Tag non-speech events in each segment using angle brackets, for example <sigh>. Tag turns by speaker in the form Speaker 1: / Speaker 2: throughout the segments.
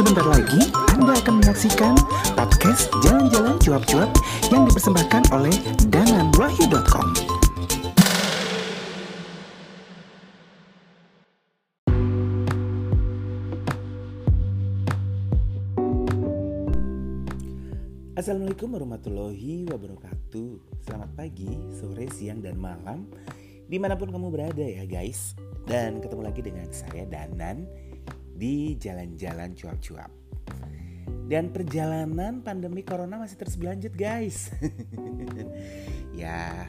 Speaker 1: Sebentar lagi Anda akan menyaksikan podcast Jalan-Jalan Cuap-Cuap yang dipersembahkan oleh dananwahyu.com. Assalamualaikum warahmatullahi wabarakatuh. Selamat pagi, sore, siang, dan malam. Di mana pun kamu berada ya guys. Dan ketemu lagi dengan saya Danan Di jalan-jalan cuap-cuap Dan perjalanan pandemi corona masih terus berlanjut guys <laughs> Ya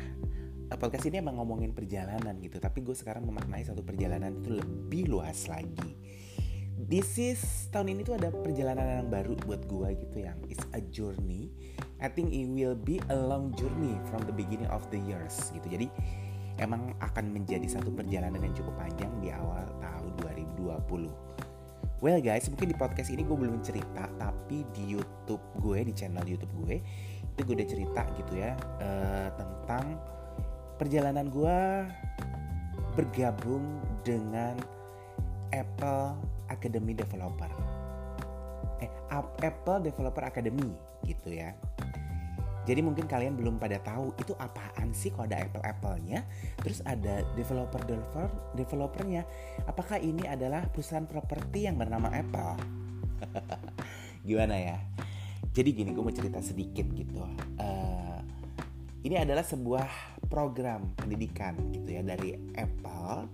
Speaker 1: podcast ini emang ngomongin perjalanan gitu Tapi gue sekarang memaknai satu perjalanan itu lebih luas lagi this is tahun ini tuh ada perjalanan yang baru buat gue gitu yang is a journey. I think it will be a long journey from the beginning of the years gitu. Jadi emang akan menjadi satu perjalanan yang cukup panjang di awal tahun 2020. Well guys, mungkin di podcast ini gue belum cerita, tapi di YouTube gue, di channel YouTube gue, itu gue udah cerita gitu ya uh, tentang perjalanan gue bergabung dengan Apple Academy Developer. Eh, Apple Developer Academy gitu ya. Jadi mungkin kalian belum pada tahu itu apaan sih kalau ada Apple-Apple-nya, terus ada developer developer developernya. Apakah ini adalah perusahaan properti yang bernama Apple? <laughs> Gimana ya? Jadi gini, gue mau cerita sedikit gitu. Uh, ini adalah sebuah program pendidikan gitu ya dari Apple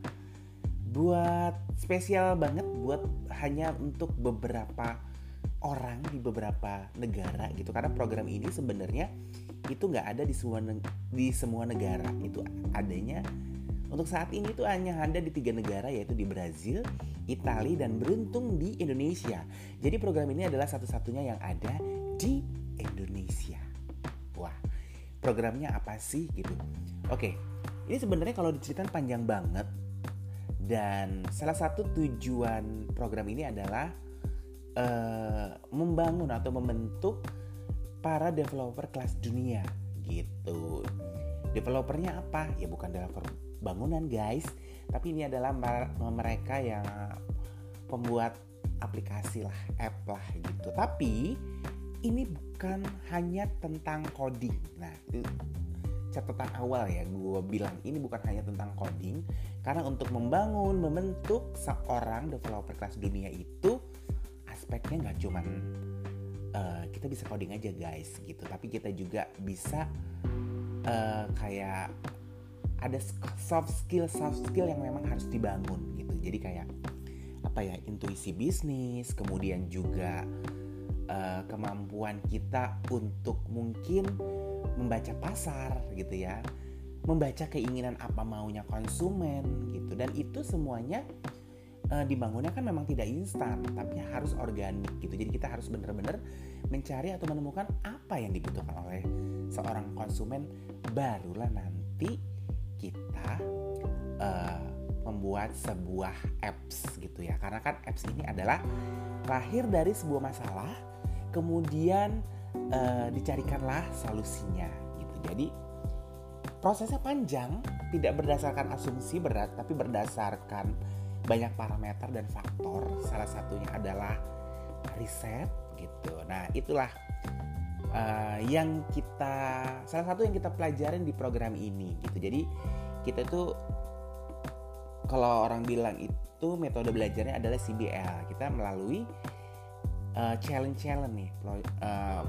Speaker 1: buat spesial banget buat hanya untuk beberapa orang di beberapa negara gitu karena program ini sebenarnya itu nggak ada di semua di semua negara itu adanya untuk saat ini itu hanya ada di tiga negara yaitu di Brazil, Italia dan beruntung di Indonesia. Jadi program ini adalah satu-satunya yang ada di Indonesia. Wah, programnya apa sih gitu? Oke, ini sebenarnya kalau diceritain panjang banget dan salah satu tujuan program ini adalah uh, membangun atau membentuk para developer kelas dunia gitu. Developernya apa? Ya bukan developer bangunan guys, tapi ini adalah mereka yang pembuat aplikasi lah, app lah gitu. Tapi ini bukan hanya tentang coding. Nah, itu catatan awal ya gue bilang ini bukan hanya tentang coding karena untuk membangun membentuk seorang developer kelas dunia itu aspeknya nggak cuman uh, kita bisa coding aja guys gitu. Tapi kita juga bisa uh, kayak ada soft skill soft skill yang memang harus dibangun gitu. Jadi kayak apa ya intuisi bisnis kemudian juga uh, kemampuan kita untuk mungkin membaca pasar gitu ya. Membaca keinginan apa maunya konsumen gitu. Dan itu semuanya dibangunnya kan memang tidak instan tapi harus organik gitu. Jadi kita harus benar-benar mencari atau menemukan apa yang dibutuhkan oleh seorang konsumen. Barulah nanti kita uh, membuat sebuah apps gitu ya. Karena kan apps ini adalah lahir dari sebuah masalah kemudian uh, dicarikanlah solusinya gitu. Jadi prosesnya panjang, tidak berdasarkan asumsi berat, tapi berdasarkan banyak parameter dan faktor. Salah satunya adalah riset gitu. Nah itulah uh, yang kita salah satu yang kita pelajarin di program ini gitu. Jadi kita tuh kalau orang bilang itu metode belajarnya adalah CBL. Kita melalui uh, challenge-challenge nih uh,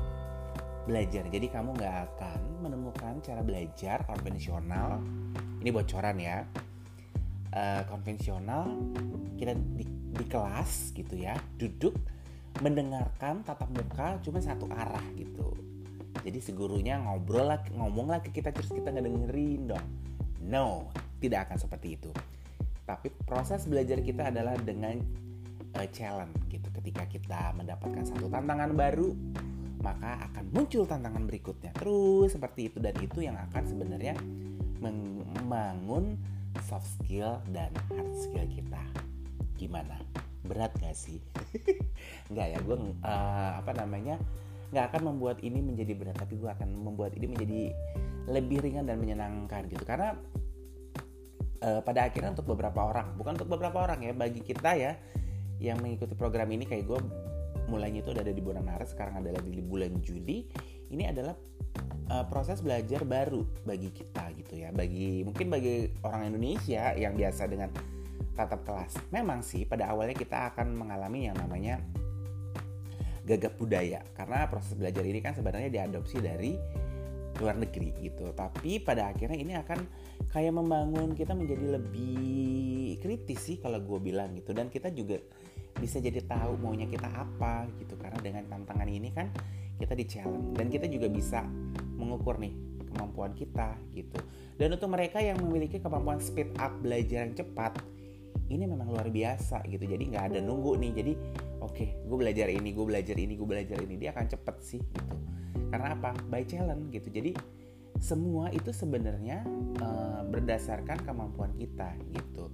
Speaker 1: belajar. Jadi kamu nggak akan menemukan cara belajar konvensional. Ini bocoran ya. Uh, konvensional kita di, di kelas gitu ya, duduk mendengarkan tatap muka cuma satu arah gitu. Jadi si gurunya ngobrol lah, ngomong lah ke kita terus kita nggak dengerin dong. No, tidak akan seperti itu. Tapi proses belajar kita adalah dengan uh, challenge gitu. Ketika kita mendapatkan satu tantangan baru, maka akan muncul tantangan berikutnya terus seperti itu dan itu yang akan sebenarnya membangun soft skill dan hard skill kita. Gimana? Berat gak sih? <laughs> Nggak ya gue uh, apa namanya nggak akan membuat ini menjadi berat tapi gue akan membuat ini menjadi lebih ringan dan menyenangkan gitu. Karena uh, pada akhirnya untuk beberapa orang bukan untuk beberapa orang ya bagi kita ya yang mengikuti program ini kayak gue mulainya itu udah ada di bulan Maret sekarang adalah di bulan Juli ini adalah uh, proses belajar baru bagi kita gitu ya. Bagi mungkin bagi orang Indonesia yang biasa dengan tatap kelas. Memang sih pada awalnya kita akan mengalami yang namanya gagap budaya. Karena proses belajar ini kan sebenarnya diadopsi dari luar negeri gitu. Tapi pada akhirnya ini akan kayak membangun kita menjadi lebih kritis sih kalau gue bilang gitu. Dan kita juga bisa jadi tahu maunya kita apa gitu. Karena dengan tantangan ini kan kita di challenge. Dan kita juga bisa mengukur nih kemampuan kita gitu. Dan untuk mereka yang memiliki kemampuan speed up belajar yang cepat ini memang luar biasa gitu. Jadi nggak ada nunggu nih. Jadi oke okay, gue belajar ini gue belajar ini gue belajar ini dia akan cepet sih gitu. Karena apa? By challenge gitu. Jadi semua itu sebenarnya uh, berdasarkan kemampuan kita gitu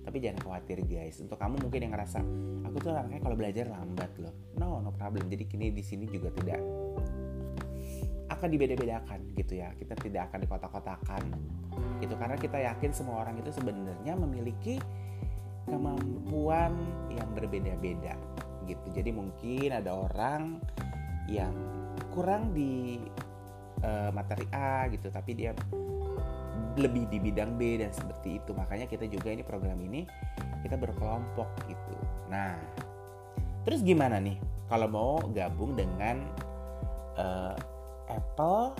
Speaker 1: tapi jangan khawatir guys. Untuk kamu mungkin yang ngerasa aku tuh orangnya kalau belajar lambat loh. No no problem. Jadi kini di sini juga tidak akan dibeda-bedakan gitu ya. Kita tidak akan dikotak-kotakan gitu. Karena kita yakin semua orang itu sebenarnya memiliki kemampuan yang berbeda-beda gitu. Jadi mungkin ada orang yang kurang di uh, materi A gitu, tapi dia lebih di bidang B dan seperti itu. Makanya kita juga ini program ini kita berkelompok gitu. Nah, terus gimana nih kalau mau gabung dengan uh, Apple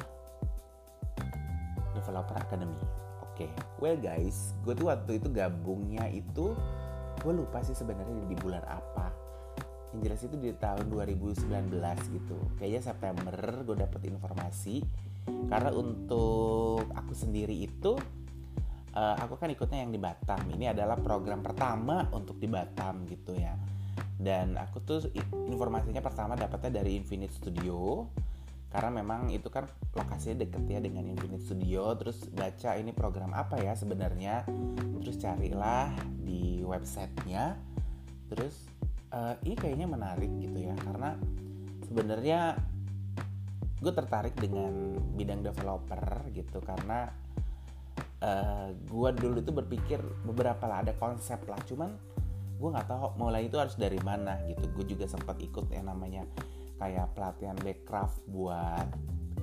Speaker 1: Developer Academy? Oke, okay. well guys, gue tuh waktu itu gabungnya itu gue lupa sih sebenarnya di bulan apa yang jelas itu di tahun 2019 gitu kayaknya September gue dapet informasi karena untuk aku sendiri itu uh, aku kan ikutnya yang di Batam. Ini adalah program pertama untuk di Batam gitu ya. Dan aku tuh informasinya pertama dapetnya dari Infinite Studio. Karena memang itu kan lokasinya deket ya dengan Infinite Studio. Terus baca ini program apa ya sebenarnya. Terus carilah di websitenya. Terus uh, ini kayaknya menarik gitu ya. Karena sebenarnya gue tertarik dengan bidang developer gitu karena uh, gue dulu itu berpikir beberapa lah ada konsep lah. Cuman gue nggak tahu mulai itu harus dari mana gitu. Gue juga sempat ikut yang namanya kayak pelatihan backcraft buat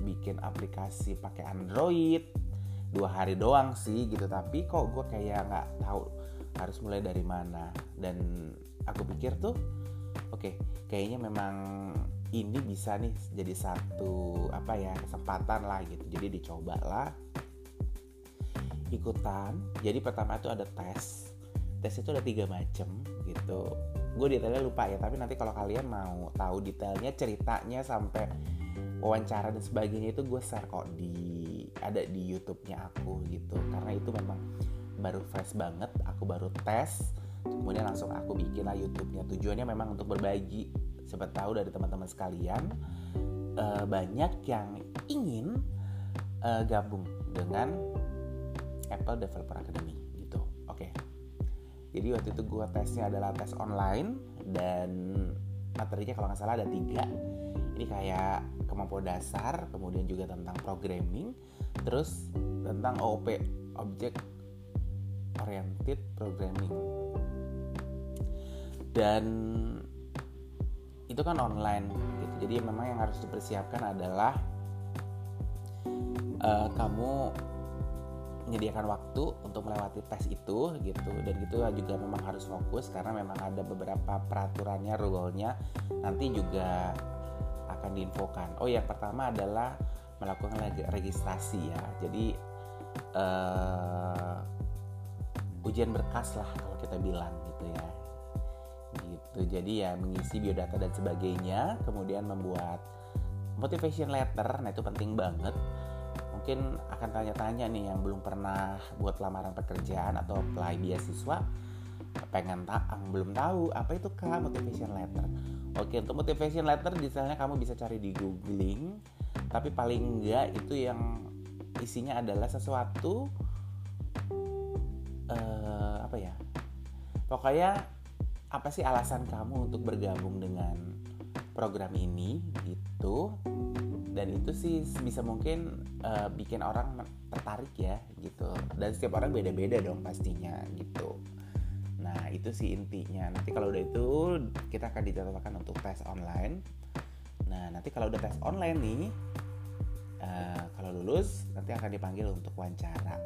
Speaker 1: bikin aplikasi pakai Android. Dua hari doang sih gitu tapi kok gue kayak nggak tahu harus mulai dari mana. Dan aku pikir tuh oke okay, kayaknya memang ini bisa nih jadi satu apa ya kesempatan lah gitu. Jadi dicoba lah ikutan. Jadi pertama itu ada tes. Tes itu ada tiga macam gitu. Gue detailnya lupa ya tapi nanti kalau kalian mau tahu detailnya ceritanya sampai wawancara dan sebagainya itu gue share kok di ada di YouTube-nya aku gitu. Karena itu memang baru fresh banget aku baru tes. Kemudian langsung aku bikin lah YouTube-nya. Tujuannya memang untuk berbagi siapa tahu dari teman-teman sekalian uh, banyak yang ingin uh, gabung dengan Apple Developer Academy gitu. Oke. Okay jadi waktu itu gue tesnya adalah tes online dan materinya kalau nggak salah ada tiga. Ini kayak kemampuan dasar kemudian juga tentang programming terus tentang OOP object oriented programming. Dan itu kan online gitu. Jadi memang yang harus dipersiapkan adalah uh, kamu menyediakan waktu untuk melewati tes itu gitu. Dan itu juga memang harus fokus karena memang ada beberapa peraturannya rule-nya nanti juga akan diinfokan. Oh yang pertama adalah melakukan registrasi ya. Jadi uh, ujian berkas lah kalau kita bilang gitu ya gitu. Jadi ya mengisi biodata dan sebagainya kemudian membuat motivation letter. Nah itu penting banget. Mungkin akan tanya-tanya nih yang belum pernah buat lamaran pekerjaan atau apply beasiswa pengen tak belum tahu apa itu kak motivation letter. Oke untuk motivation letter misalnya kamu bisa cari di googling tapi paling enggak itu yang isinya adalah sesuatu uh, apa ya? Pokoknya apa sih alasan kamu untuk bergabung dengan program ini gitu dan itu sih bisa mungkin uh, bikin orang tertarik ya gitu dan setiap orang beda-beda dong pastinya gitu Nah itu sih intinya. Nanti kalau udah itu kita akan dijadwalkan untuk tes online. Nah nanti kalau udah tes online nih, uh, kalau lulus nanti akan dipanggil untuk wawancara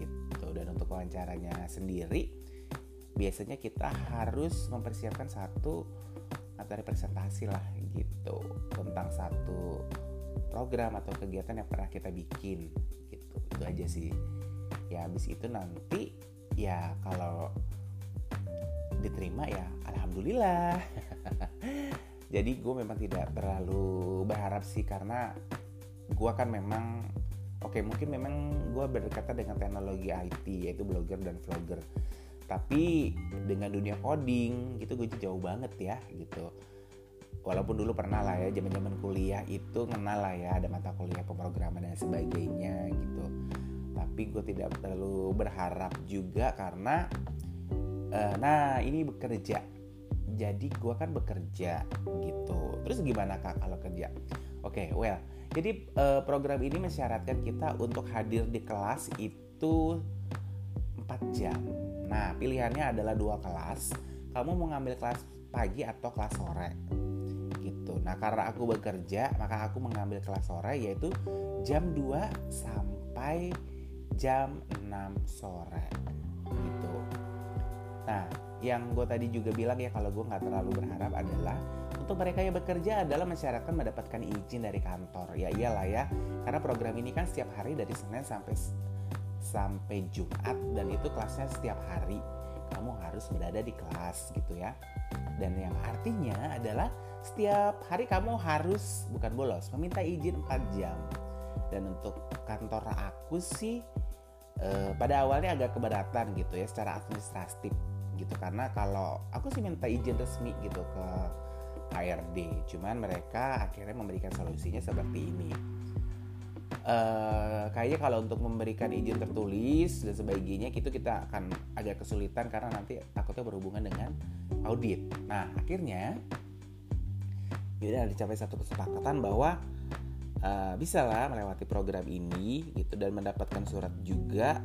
Speaker 1: gitu. Dan untuk wawancaranya sendiri, biasanya kita harus mempersiapkan satu materi presentasi lah gitu tentang satu program atau kegiatan yang pernah kita bikin gitu. Itu aja sih. Ya habis itu nanti ya kalau diterima ya alhamdulillah <laughs> jadi gue memang tidak terlalu berharap sih karena gue kan memang oke okay, mungkin memang gue berdekatan dengan teknologi IT yaitu blogger dan vlogger tapi dengan dunia coding gitu gue jauh banget ya gitu. Walaupun dulu pernah lah ya zaman zaman kuliah itu kenal lah ya ada mata kuliah pemrograman dan sebagainya gitu. Tapi gue tidak terlalu berharap juga karena uh, nah ini bekerja. Jadi gue kan bekerja gitu. Terus gimana kak kalau kerja? Oke okay, well jadi uh, program ini mensyaratkan kita untuk hadir di kelas itu 4 jam nah pilihannya adalah dua kelas. Kamu mau ngambil kelas pagi atau kelas sore? Gitu. Nah karena aku bekerja maka aku mengambil kelas sore yaitu jam 2 sampai jam 6 sore. Gitu. Nah, yang gue tadi juga bilang ya kalau gue nggak terlalu berharap adalah untuk mereka yang bekerja adalah mensyaratkan mendapatkan izin dari kantor. Ya iyalah ya, karena program ini kan setiap hari dari Senin sampai sampai Jumat dan itu kelasnya setiap hari. Kamu harus berada di kelas gitu ya. Dan yang artinya adalah setiap hari kamu harus bukan bolos, meminta izin 4 jam. Dan untuk kantor aku sih eh, pada awalnya agak keberatan gitu ya secara administratif gitu karena kalau aku sih minta izin resmi gitu ke HRD cuman mereka akhirnya memberikan solusinya seperti ini uh, kayaknya kalau untuk memberikan izin tertulis dan sebagainya itu kita akan agak kesulitan karena nanti takutnya berhubungan dengan audit. Nah akhirnya ya dicapai satu kesepakatan bahwa uh, bisa lah melewati program ini gitu dan mendapatkan surat juga.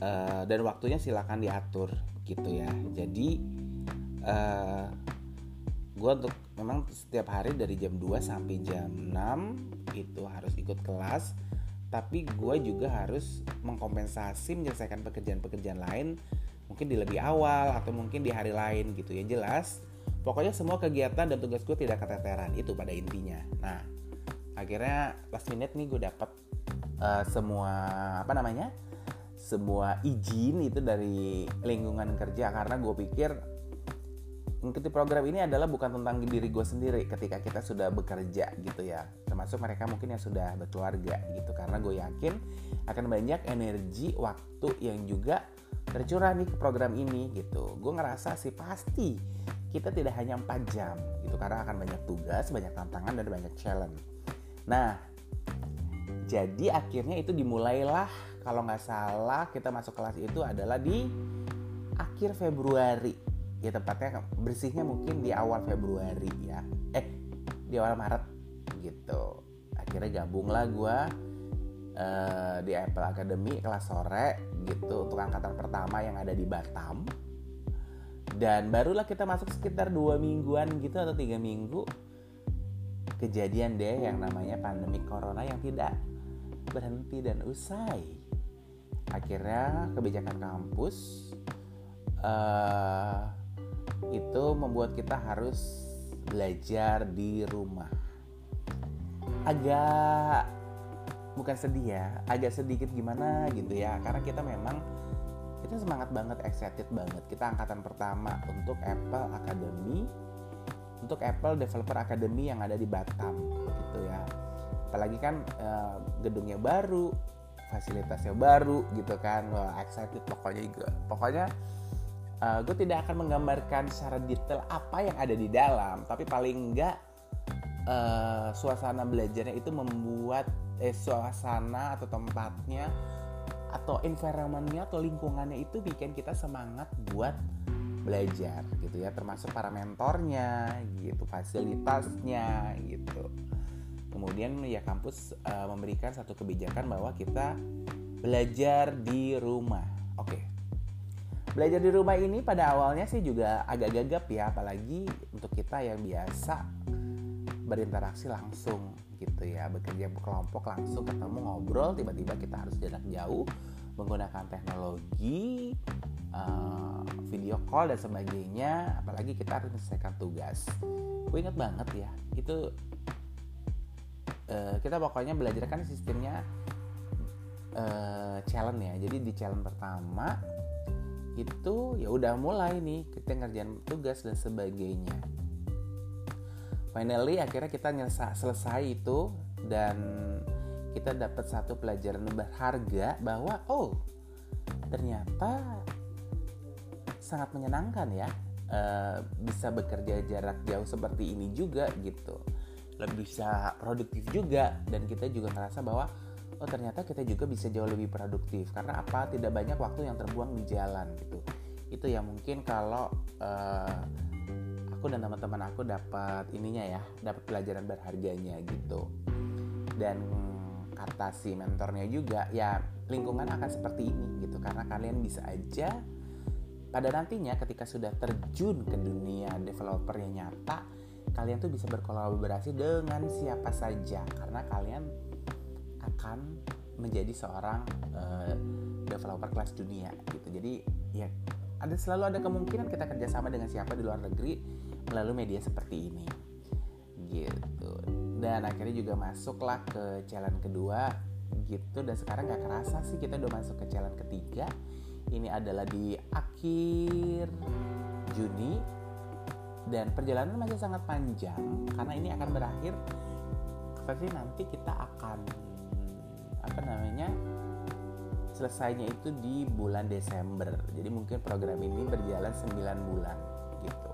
Speaker 1: Uh, dan waktunya silakan diatur gitu ya. Jadi uh, gue untuk memang setiap hari dari jam 2 sampai jam 6 itu harus ikut kelas. Tapi gue juga harus mengkompensasi menyelesaikan pekerjaan-pekerjaan lain. Mungkin di lebih awal atau mungkin di hari lain gitu ya jelas. Pokoknya semua kegiatan dan tugas gue tidak keteteran itu pada intinya. Nah akhirnya last minute nih gue dapat uh, semua apa namanya semua izin itu dari lingkungan kerja. Karena gue pikir mengikuti program ini adalah bukan tentang diri gue sendiri ketika kita sudah bekerja gitu ya. Termasuk mereka mungkin yang sudah berkeluarga gitu karena gue yakin akan banyak energi waktu yang juga tercurah nih ke program ini gitu. Gue ngerasa sih pasti kita tidak hanya 4 jam gitu karena akan banyak tugas banyak tantangan dan banyak challenge. Nah jadi akhirnya itu dimulailah kalau nggak salah kita masuk kelas itu adalah di akhir Februari ya tepatnya bersihnya mungkin di awal Februari ya. Eh di awal Maret gitu. Akhirnya gabunglah gue uh, di Apple Academy kelas sore gitu untuk angkatan pertama yang ada di Batam. Dan barulah kita masuk sekitar dua mingguan gitu atau tiga minggu kejadian deh yang namanya pandemi corona yang tidak berhenti dan usai. Akhirnya kebijakan kampus uh, itu membuat kita harus belajar di rumah. Agak bukan sedih ya agak sedikit gimana gitu ya. Karena kita memang kita semangat banget excited banget. Kita angkatan pertama untuk Apple Academy untuk Apple Developer Academy yang ada di Batam gitu ya. Apalagi kan uh, gedungnya baru fasilitasnya baru gitu kan. Wah, excited pokoknya juga. Pokoknya uh, gue tidak akan menggambarkan secara detail apa yang ada di dalam tapi paling enggak uh, suasana belajarnya itu membuat eh, suasana atau tempatnya atau environmentnya atau lingkungannya itu bikin kita semangat buat belajar gitu ya termasuk para mentornya gitu fasilitasnya gitu kemudian ya kampus uh, memberikan satu kebijakan bahwa kita belajar di rumah oke okay. Belajar di rumah ini pada awalnya sih juga agak gagap ya apalagi untuk kita yang biasa berinteraksi langsung gitu ya bekerja berkelompok langsung ketemu ngobrol tiba-tiba kita harus jarak jauh menggunakan teknologi uh, video call dan sebagainya apalagi kita harus menyelesaikan tugas. Gue inget banget ya itu uh, kita pokoknya belajar kan sistemnya uh, challenge ya. Jadi di challenge pertama itu ya udah mulai nih kita ngerjain tugas dan sebagainya. Finally akhirnya kita nyelesa, selesai itu dan kita dapat satu pelajaran berharga bahwa oh ternyata sangat menyenangkan ya e, bisa bekerja jarak jauh seperti ini juga gitu. Lebih bisa produktif juga dan kita juga ngerasa bahwa oh ternyata kita juga bisa jauh lebih produktif. Karena apa? Tidak banyak waktu yang terbuang di jalan gitu. Itu ya mungkin kalau uh, aku dan teman-teman aku dapat ininya ya dapat pelajaran berharganya gitu. Dan kata si mentornya juga ya lingkungan akan seperti ini gitu. Karena kalian bisa aja pada nantinya ketika sudah terjun ke dunia developer yang nyata kalian tuh bisa berkolaborasi dengan siapa saja. Karena kalian akan menjadi seorang uh, developer kelas dunia gitu. Jadi ya ada selalu ada kemungkinan kita kerjasama dengan siapa di luar negeri melalui media seperti ini gitu. Dan akhirnya juga masuklah ke challenge kedua gitu. Dan sekarang nggak kerasa sih kita udah masuk ke challenge ketiga. Ini adalah di akhir Juni. Dan perjalanan masih sangat panjang karena ini akan berakhir. Tapi nanti kita akan apa namanya selesainya itu di bulan Desember jadi mungkin program ini berjalan 9 bulan gitu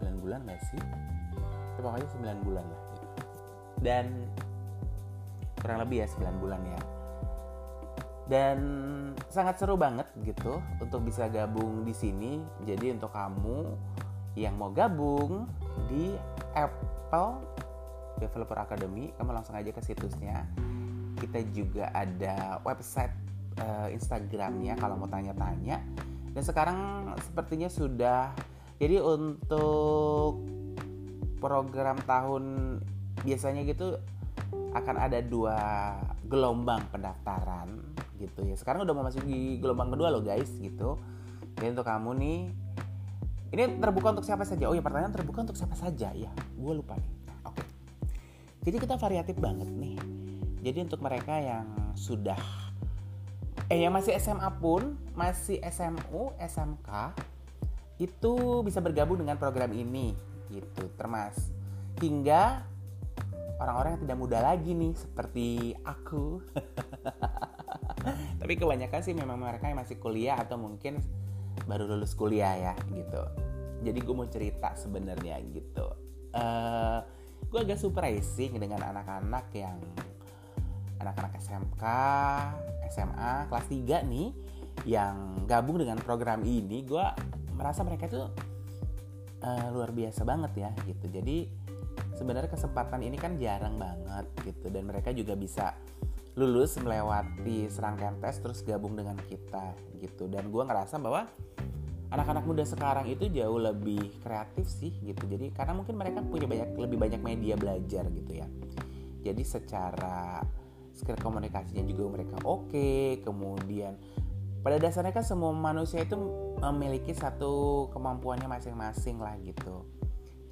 Speaker 1: 9 bulan gak sih? Ya, pokoknya 9 bulan lah gitu. Dan kurang lebih ya 9 bulan ya. Dan sangat seru banget gitu untuk bisa gabung di sini. Jadi untuk kamu yang mau gabung di Apple Developer Academy, kamu langsung aja ke situsnya. Kita juga ada website uh, Instagramnya kalau mau tanya-tanya. Dan sekarang sepertinya sudah jadi untuk program tahun biasanya gitu akan ada dua gelombang pendaftaran gitu ya. Sekarang udah mau masuk di gelombang kedua loh guys gitu. Jadi untuk kamu nih ini terbuka untuk siapa saja? Oh ya pertanyaan terbuka untuk siapa saja ya? Gue lupa nih. Oke. Jadi kita variatif banget nih. Jadi untuk mereka yang sudah eh yang masih SMA pun, masih SMU, SMK, itu bisa bergabung dengan program ini gitu termas. Hingga orang-orang yang tidak muda lagi nih seperti aku. <laughs> Tapi kebanyakan sih memang mereka yang masih kuliah atau mungkin baru lulus kuliah ya gitu. Jadi gue mau cerita sebenarnya gitu. Uh, eh, gue agak surprising dengan anak-anak yang anak-anak SMK SMA kelas 3 nih yang gabung dengan program ini gue merasa mereka itu uh, luar biasa banget ya gitu. Jadi sebenarnya kesempatan ini kan jarang banget gitu. Dan mereka juga bisa lulus melewati serangkaian tes terus gabung dengan kita gitu. Dan gue ngerasa bahwa anak-anak muda sekarang itu jauh lebih kreatif sih gitu. Jadi karena mungkin mereka punya banyak lebih banyak media belajar gitu ya. Jadi secara skill komunikasinya juga mereka oke. Okay, kemudian pada dasarnya kan semua manusia itu memiliki satu kemampuannya masing-masing lah gitu.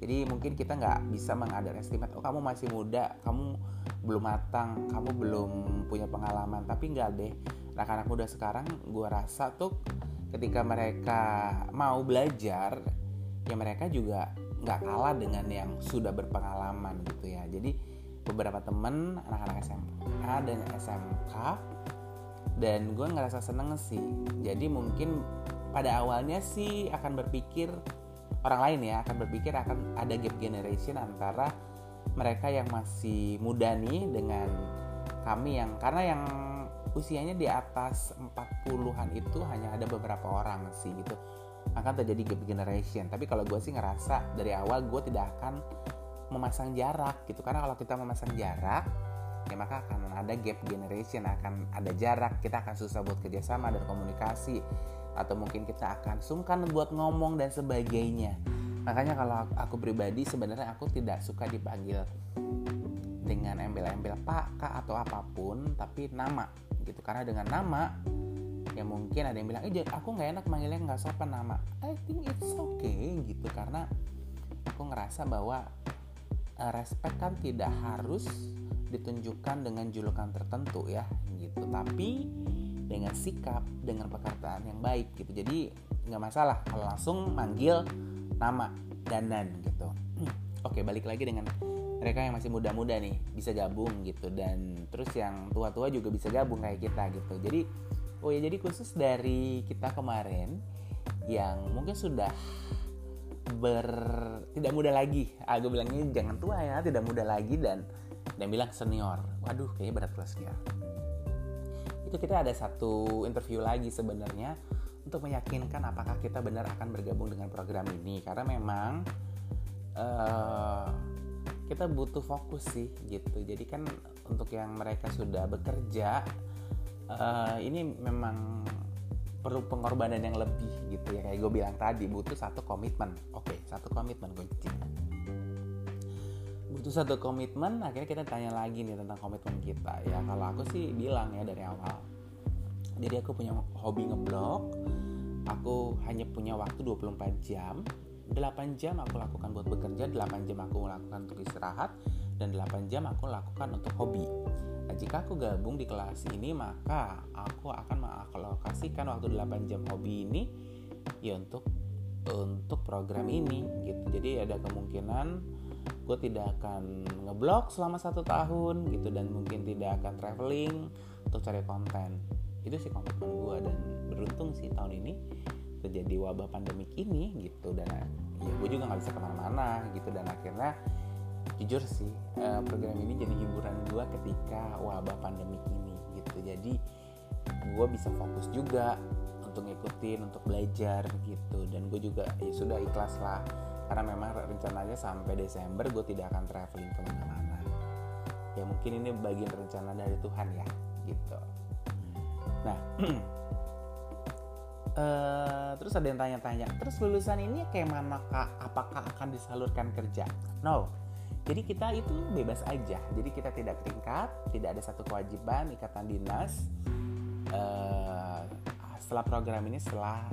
Speaker 1: Jadi mungkin kita nggak bisa estimate oh kamu masih muda kamu belum matang kamu belum punya pengalaman. Tapi nggak deh anak-anak muda sekarang gue rasa tuh ketika mereka mau belajar ya mereka juga nggak kalah dengan yang sudah berpengalaman gitu ya. Jadi beberapa temen anak-anak SMA dan SMK dan gue ngerasa seneng sih. Jadi mungkin pada awalnya sih akan berpikir orang lain ya akan berpikir akan ada gap generation antara mereka yang masih muda nih dengan kami yang karena yang usianya di atas 40-an itu hanya ada beberapa orang sih gitu. Akan terjadi gap generation. Tapi kalau gue sih ngerasa dari awal gue tidak akan memasang jarak gitu. Karena kalau kita memasang jarak ya maka akan ada gap generation akan ada jarak. Kita akan susah buat kerjasama dan komunikasi. Atau mungkin kita akan sungkan buat ngomong dan sebagainya. Makanya kalau aku pribadi sebenarnya aku tidak suka dipanggil dengan embel-embel pak kak atau apa pun tapi nama gitu. Karena dengan nama ya mungkin ada yang bilang eh aku nggak enak manggilnya nggak sopan nama. I think it's okay gitu. Karena aku ngerasa bahwa respect kan tidak harus ditunjukkan dengan julukan tertentu ya gitu. Tapi dengan sikap dengan perkataan yang baik gitu. Jadi nggak masalah kalau langsung manggil nama danan gitu. <clears throat> Oke balik lagi dengan mereka yang masih muda-muda nih bisa gabung gitu. Dan terus yang tua-tua juga bisa gabung kayak kita gitu. Jadi oh ya jadi khusus dari kita kemarin yang mungkin sudah ber tidak muda lagi. Aku bilangnya jangan tua ya tidak muda lagi dan dan bilang senior. Waduh kayaknya berat kelas senior itu kita ada satu interview lagi sebenarnya untuk meyakinkan apakah kita benar akan bergabung dengan program ini. Karena memang uh, kita butuh fokus sih gitu. Jadi kan untuk yang mereka sudah bekerja uh, ini memang perlu pengorbanan yang lebih gitu ya. Kayak gue bilang tadi butuh satu komitmen. Oke satu komitmen kunci butuh satu komitmen akhirnya kita tanya lagi nih tentang komitmen kita. Ya kalau aku sih bilang ya dari awal. Jadi aku punya hobi ngeblog aku hanya punya waktu 24 jam. 8 jam aku lakukan buat bekerja 8 jam aku lakukan untuk istirahat dan 8 jam aku lakukan untuk hobi. Nah jika aku gabung di kelas ini maka aku akan mengalokasikan waktu 8 jam hobi ini ya untuk untuk program ini gitu. Jadi ada kemungkinan gue tidak akan ngeblok selama satu tahun gitu dan mungkin tidak akan traveling untuk cari konten. Itu sih komitmen gue dan beruntung sih tahun ini terjadi wabah pandemik ini gitu. Dan ya gue juga nggak bisa ke mana-mana gitu. Dan akhirnya jujur sih eh, program ini jadi hiburan gue ketika wabah pandemik ini gitu. Jadi gue bisa fokus juga untuk ngikutin untuk belajar gitu. Dan gue juga ya sudah ikhlas lah. Karena memang rencananya sampai Desember gue tidak akan traveling ke mana-mana. Ya mungkin ini bagian rencana dari Tuhan ya gitu. Nah uh, <clears throat> terus ada yang tanya-tanya terus lulusan ini kayak mana kak? Apakah akan disalurkan kerja? No jadi kita itu bebas aja. Jadi kita tidak terikat tidak ada satu kewajiban ikatan dinas. Uh, setelah program ini setelah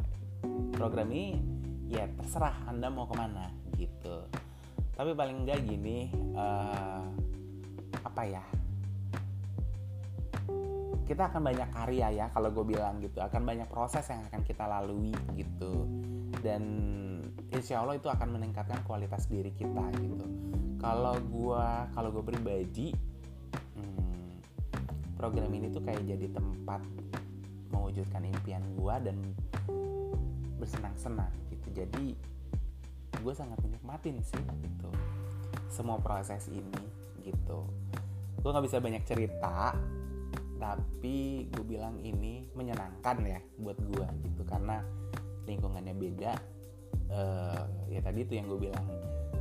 Speaker 1: program ini ya terserah anda mau ke mana gitu. Tapi paling enggak gini uh, apa ya? Kita akan banyak karya ya kalau gue bilang gitu. Akan banyak proses yang akan kita lalui gitu dan insya Allah itu akan meningkatkan kualitas diri kita gitu. Kalau gue kalau gue pribadi hmm, program ini tuh kayak jadi tempat mewujudkan impian gue dan bersenang-senang jadi gue sangat menikmatin sih gitu semua proses ini gitu. Gue nggak bisa banyak cerita tapi gue bilang ini menyenangkan ya buat gue gitu. Karena lingkungannya beda uh, ya tadi itu yang gue bilang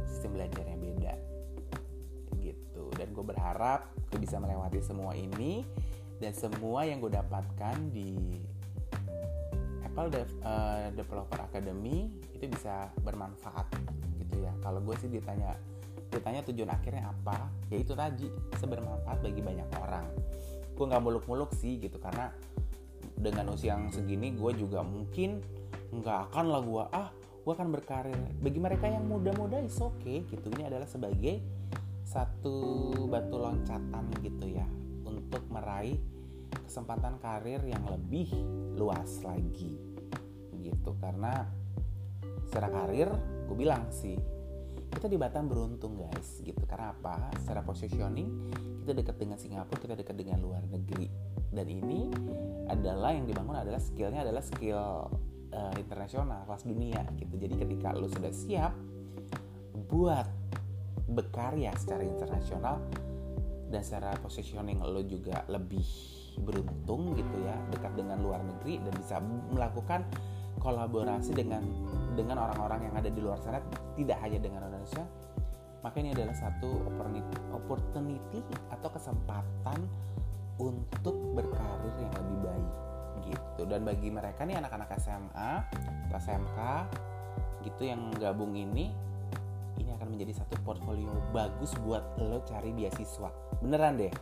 Speaker 1: sistem belajarnya beda gitu dan gue berharap gue bisa melewati semua ini dan semua yang gue dapatkan di Apple Dev, uh, Developer Academy itu bisa bermanfaat gitu ya. Kalau gue sih ditanya ditanya tujuan akhirnya apa, ya itu tadi sebermanfaat bagi banyak orang. Gue nggak muluk-muluk sih gitu karena dengan usia yang segini gue juga mungkin nggak akan lah gue ah gue akan berkarir. Bagi mereka yang muda-muda is oke okay, gitu. Ini adalah sebagai satu batu loncatan gitu ya untuk meraih kesempatan karir yang lebih luas lagi. Gitu karena secara karir gue bilang sih kita di Batam beruntung guys. Gitu karena apa? Secara positioning kita dekat dengan Singapura kita dekat dengan luar negeri. Dan ini adalah yang dibangun adalah skillnya adalah skill uh, internasional kelas dunia gitu. Jadi ketika lo sudah siap buat berkarya secara internasional dan secara positioning lo juga lebih beruntung gitu ya dekat dengan luar negeri dan bisa melakukan kolaborasi dengan dengan orang-orang yang ada di luar sana tidak hanya dengan Indonesia maka ini adalah satu opportunity, opportunity atau kesempatan untuk berkarir yang lebih baik gitu. Dan bagi mereka nih anak-anak SMA atau SMK gitu yang gabung ini ini akan menjadi satu portfolio bagus buat lo cari beasiswa. Beneran deh.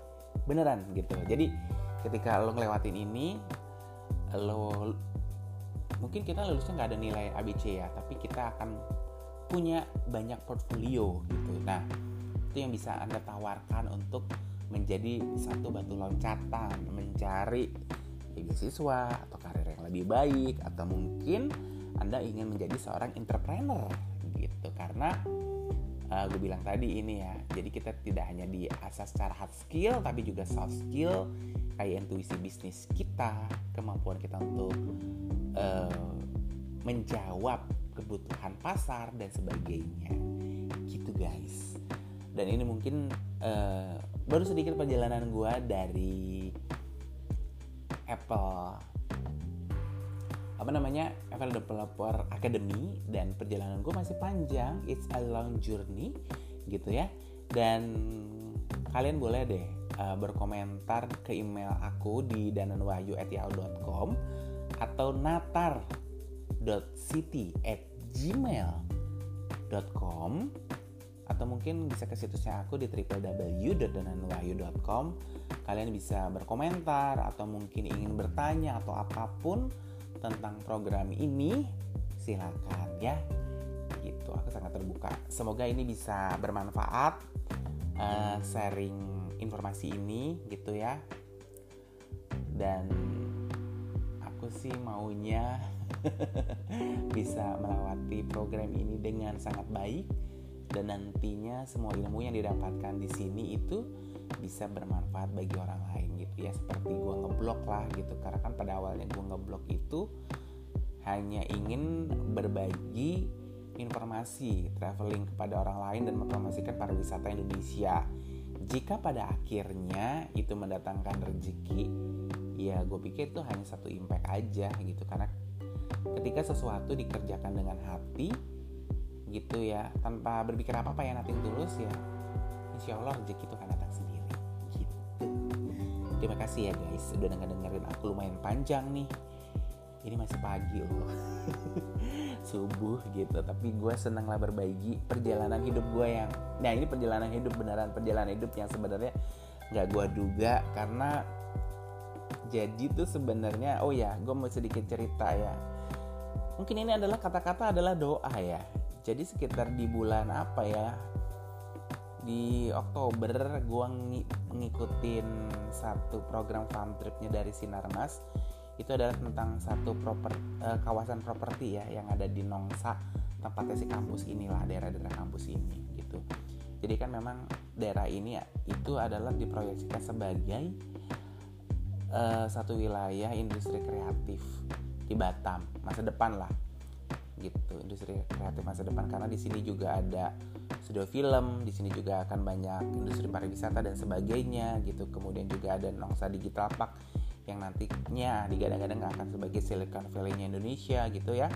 Speaker 1: Beneran gitu. Jadi ketika lo ngelewatin ini lo mungkin kita lulusnya nggak ada nilai ABC ya tapi kita akan punya banyak portfolio gitu. Nah itu yang bisa anda tawarkan untuk menjadi satu batu loncatan mencari beasiswa atau karir yang lebih baik atau mungkin anda ingin menjadi seorang entrepreneur gitu. Karena uh, gue bilang tadi ini ya jadi kita tidak hanya di asas secara hard skill tapi juga soft skill kayak intuisi bisnis kita kemampuan kita untuk uh, menjawab kebutuhan pasar dan sebagainya. Gitu guys. Dan ini mungkin uh, baru sedikit perjalanan gue dari Apple. Apa namanya? Apple Developer Academy dan perjalanan gue masih panjang. It's a long journey gitu ya. Dan kalian boleh deh uh, berkomentar ke email aku di dananwahyu@yahoo.com atau natar.city at gmail.com atau mungkin bisa ke situsnya aku di www.dananwahyu.com kalian bisa berkomentar atau mungkin ingin bertanya atau apa pun tentang program ini silakan ya. Gitu aku sangat terbuka. Semoga ini bisa bermanfaat uh, sharing informasi ini gitu ya. Dan aku sih maunya <laughs> bisa melewati program ini dengan sangat baik dan nantinya semua ilmu yang didapatkan di sini itu bisa bermanfaat bagi orang lain gitu ya. Seperti gue ngeblok lah gitu. Karena kan pada awalnya gue ngeblok itu hanya ingin berbagi informasi traveling kepada orang lain dan mempromosikan pariwisata Indonesia. Jika pada akhirnya itu mendatangkan rezeki ya gue pikir itu hanya satu impact aja gitu. Karena ketika sesuatu dikerjakan dengan hati gitu ya. Tanpa berpikir apa apa ya nanti tulus ya. Insya Allah rezeki akan datang sendiri. Gitu. Terima kasih ya guys udah dengerin aku lumayan panjang nih. Ini masih pagi loh. <laughs> Subuh gitu tapi gue seneng lah berbagi perjalanan hidup gue yang nah ini perjalanan hidup beneran perjalanan hidup yang sebenarnya nggak gue duga karena jadi tuh sebenarnya oh ya gue mau sedikit cerita ya. Mungkin ini adalah kata-kata adalah doa ya jadi sekitar di bulan apa ya? Di Oktober gue ngikutin satu program farm tripnya dari Sinarmas. Itu adalah tentang satu proper, uh, kawasan properti ya yang ada di Nongsa tempatnya si kampus inilah daerah-daerah kampus ini gitu. Jadi kan memang daerah ini ya, itu adalah diproyeksikan sebagai uh, satu wilayah industri kreatif di Batam masa depan lah gitu industri kreatif masa depan. Karena di sini juga ada studio film di sini juga akan banyak industri pariwisata dan sebagainya gitu. Kemudian juga ada Nongsa Digital Park yang nantinya digadang-gadang akan sebagai Silicon Valley-nya Indonesia gitu ya.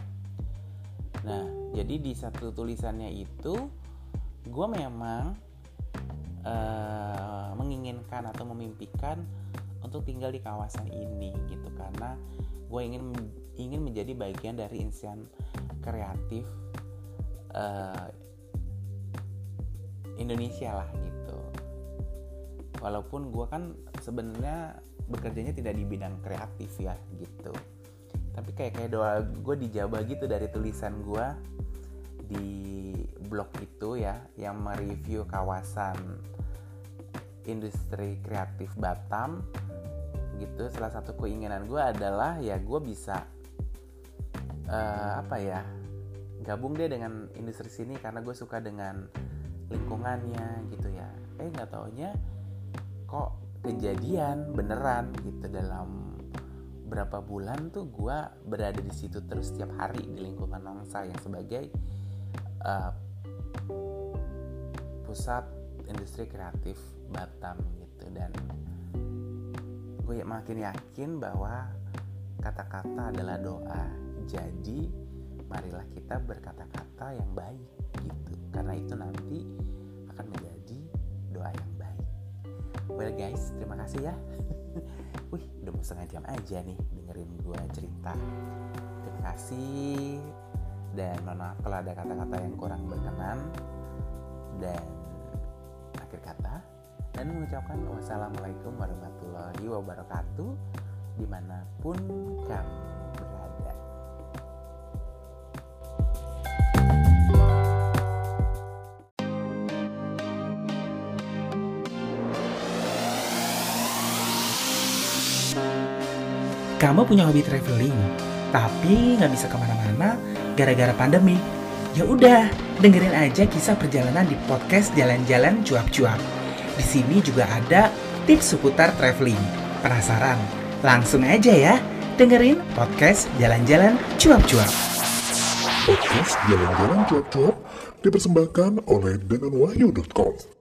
Speaker 1: Nah, jadi di satu tulisannya itu gue memang uh, menginginkan atau memimpikan untuk tinggal di kawasan ini gitu. Karena gue ingin ingin menjadi bagian dari insan kreatif uh, Indonesia lah gitu. Walaupun gue kan sebenarnya bekerjanya tidak di bidang kreatif ya gitu tapi kayak kayak doa gue dijabah gitu dari tulisan gue di blog itu ya yang mereview kawasan industri kreatif Batam gitu salah satu keinginan gue adalah ya gue bisa uh, apa ya gabung deh dengan industri sini karena gue suka dengan lingkungannya gitu ya. Eh nggak taunya kok kejadian beneran gitu dalam berapa bulan tuh gue berada di situ terus setiap hari di lingkungan Nongsa yang sebagai uh, pusat industri kreatif Batam gitu. Dan gue makin yakin bahwa kata-kata adalah doa. Jadi marilah kita berkata-kata yang baik gitu. Karena itu nanti akan menjadi doa yang baik. Well guys terima kasih ya. <laughs> Wih udah mau setengah jam aja nih dengerin gue cerita. Terima kasih. Dan mohon maaf kalau ada kata-kata yang kurang berkenan. Dan akhir kata dan mengucapkan wassalamualaikum warahmatullahi wabarakatuh di mana pun kamu berada.
Speaker 2: Kamu punya hobi traveling, tapi nggak bisa ke mana-mana gara-gara pandemi. Ya udah, dengerin aja kisah perjalanan di podcast Jalan-Jalan Cuap-Cuap. Di sini juga ada tips seputar traveling. Penasaran? Langsung aja ya, dengerin podcast Jalan-Jalan Cuap-Cuap.
Speaker 3: Podcast Jalan-Jalan Cuap-Cuap dipersembahkan oleh denganwahyu.com.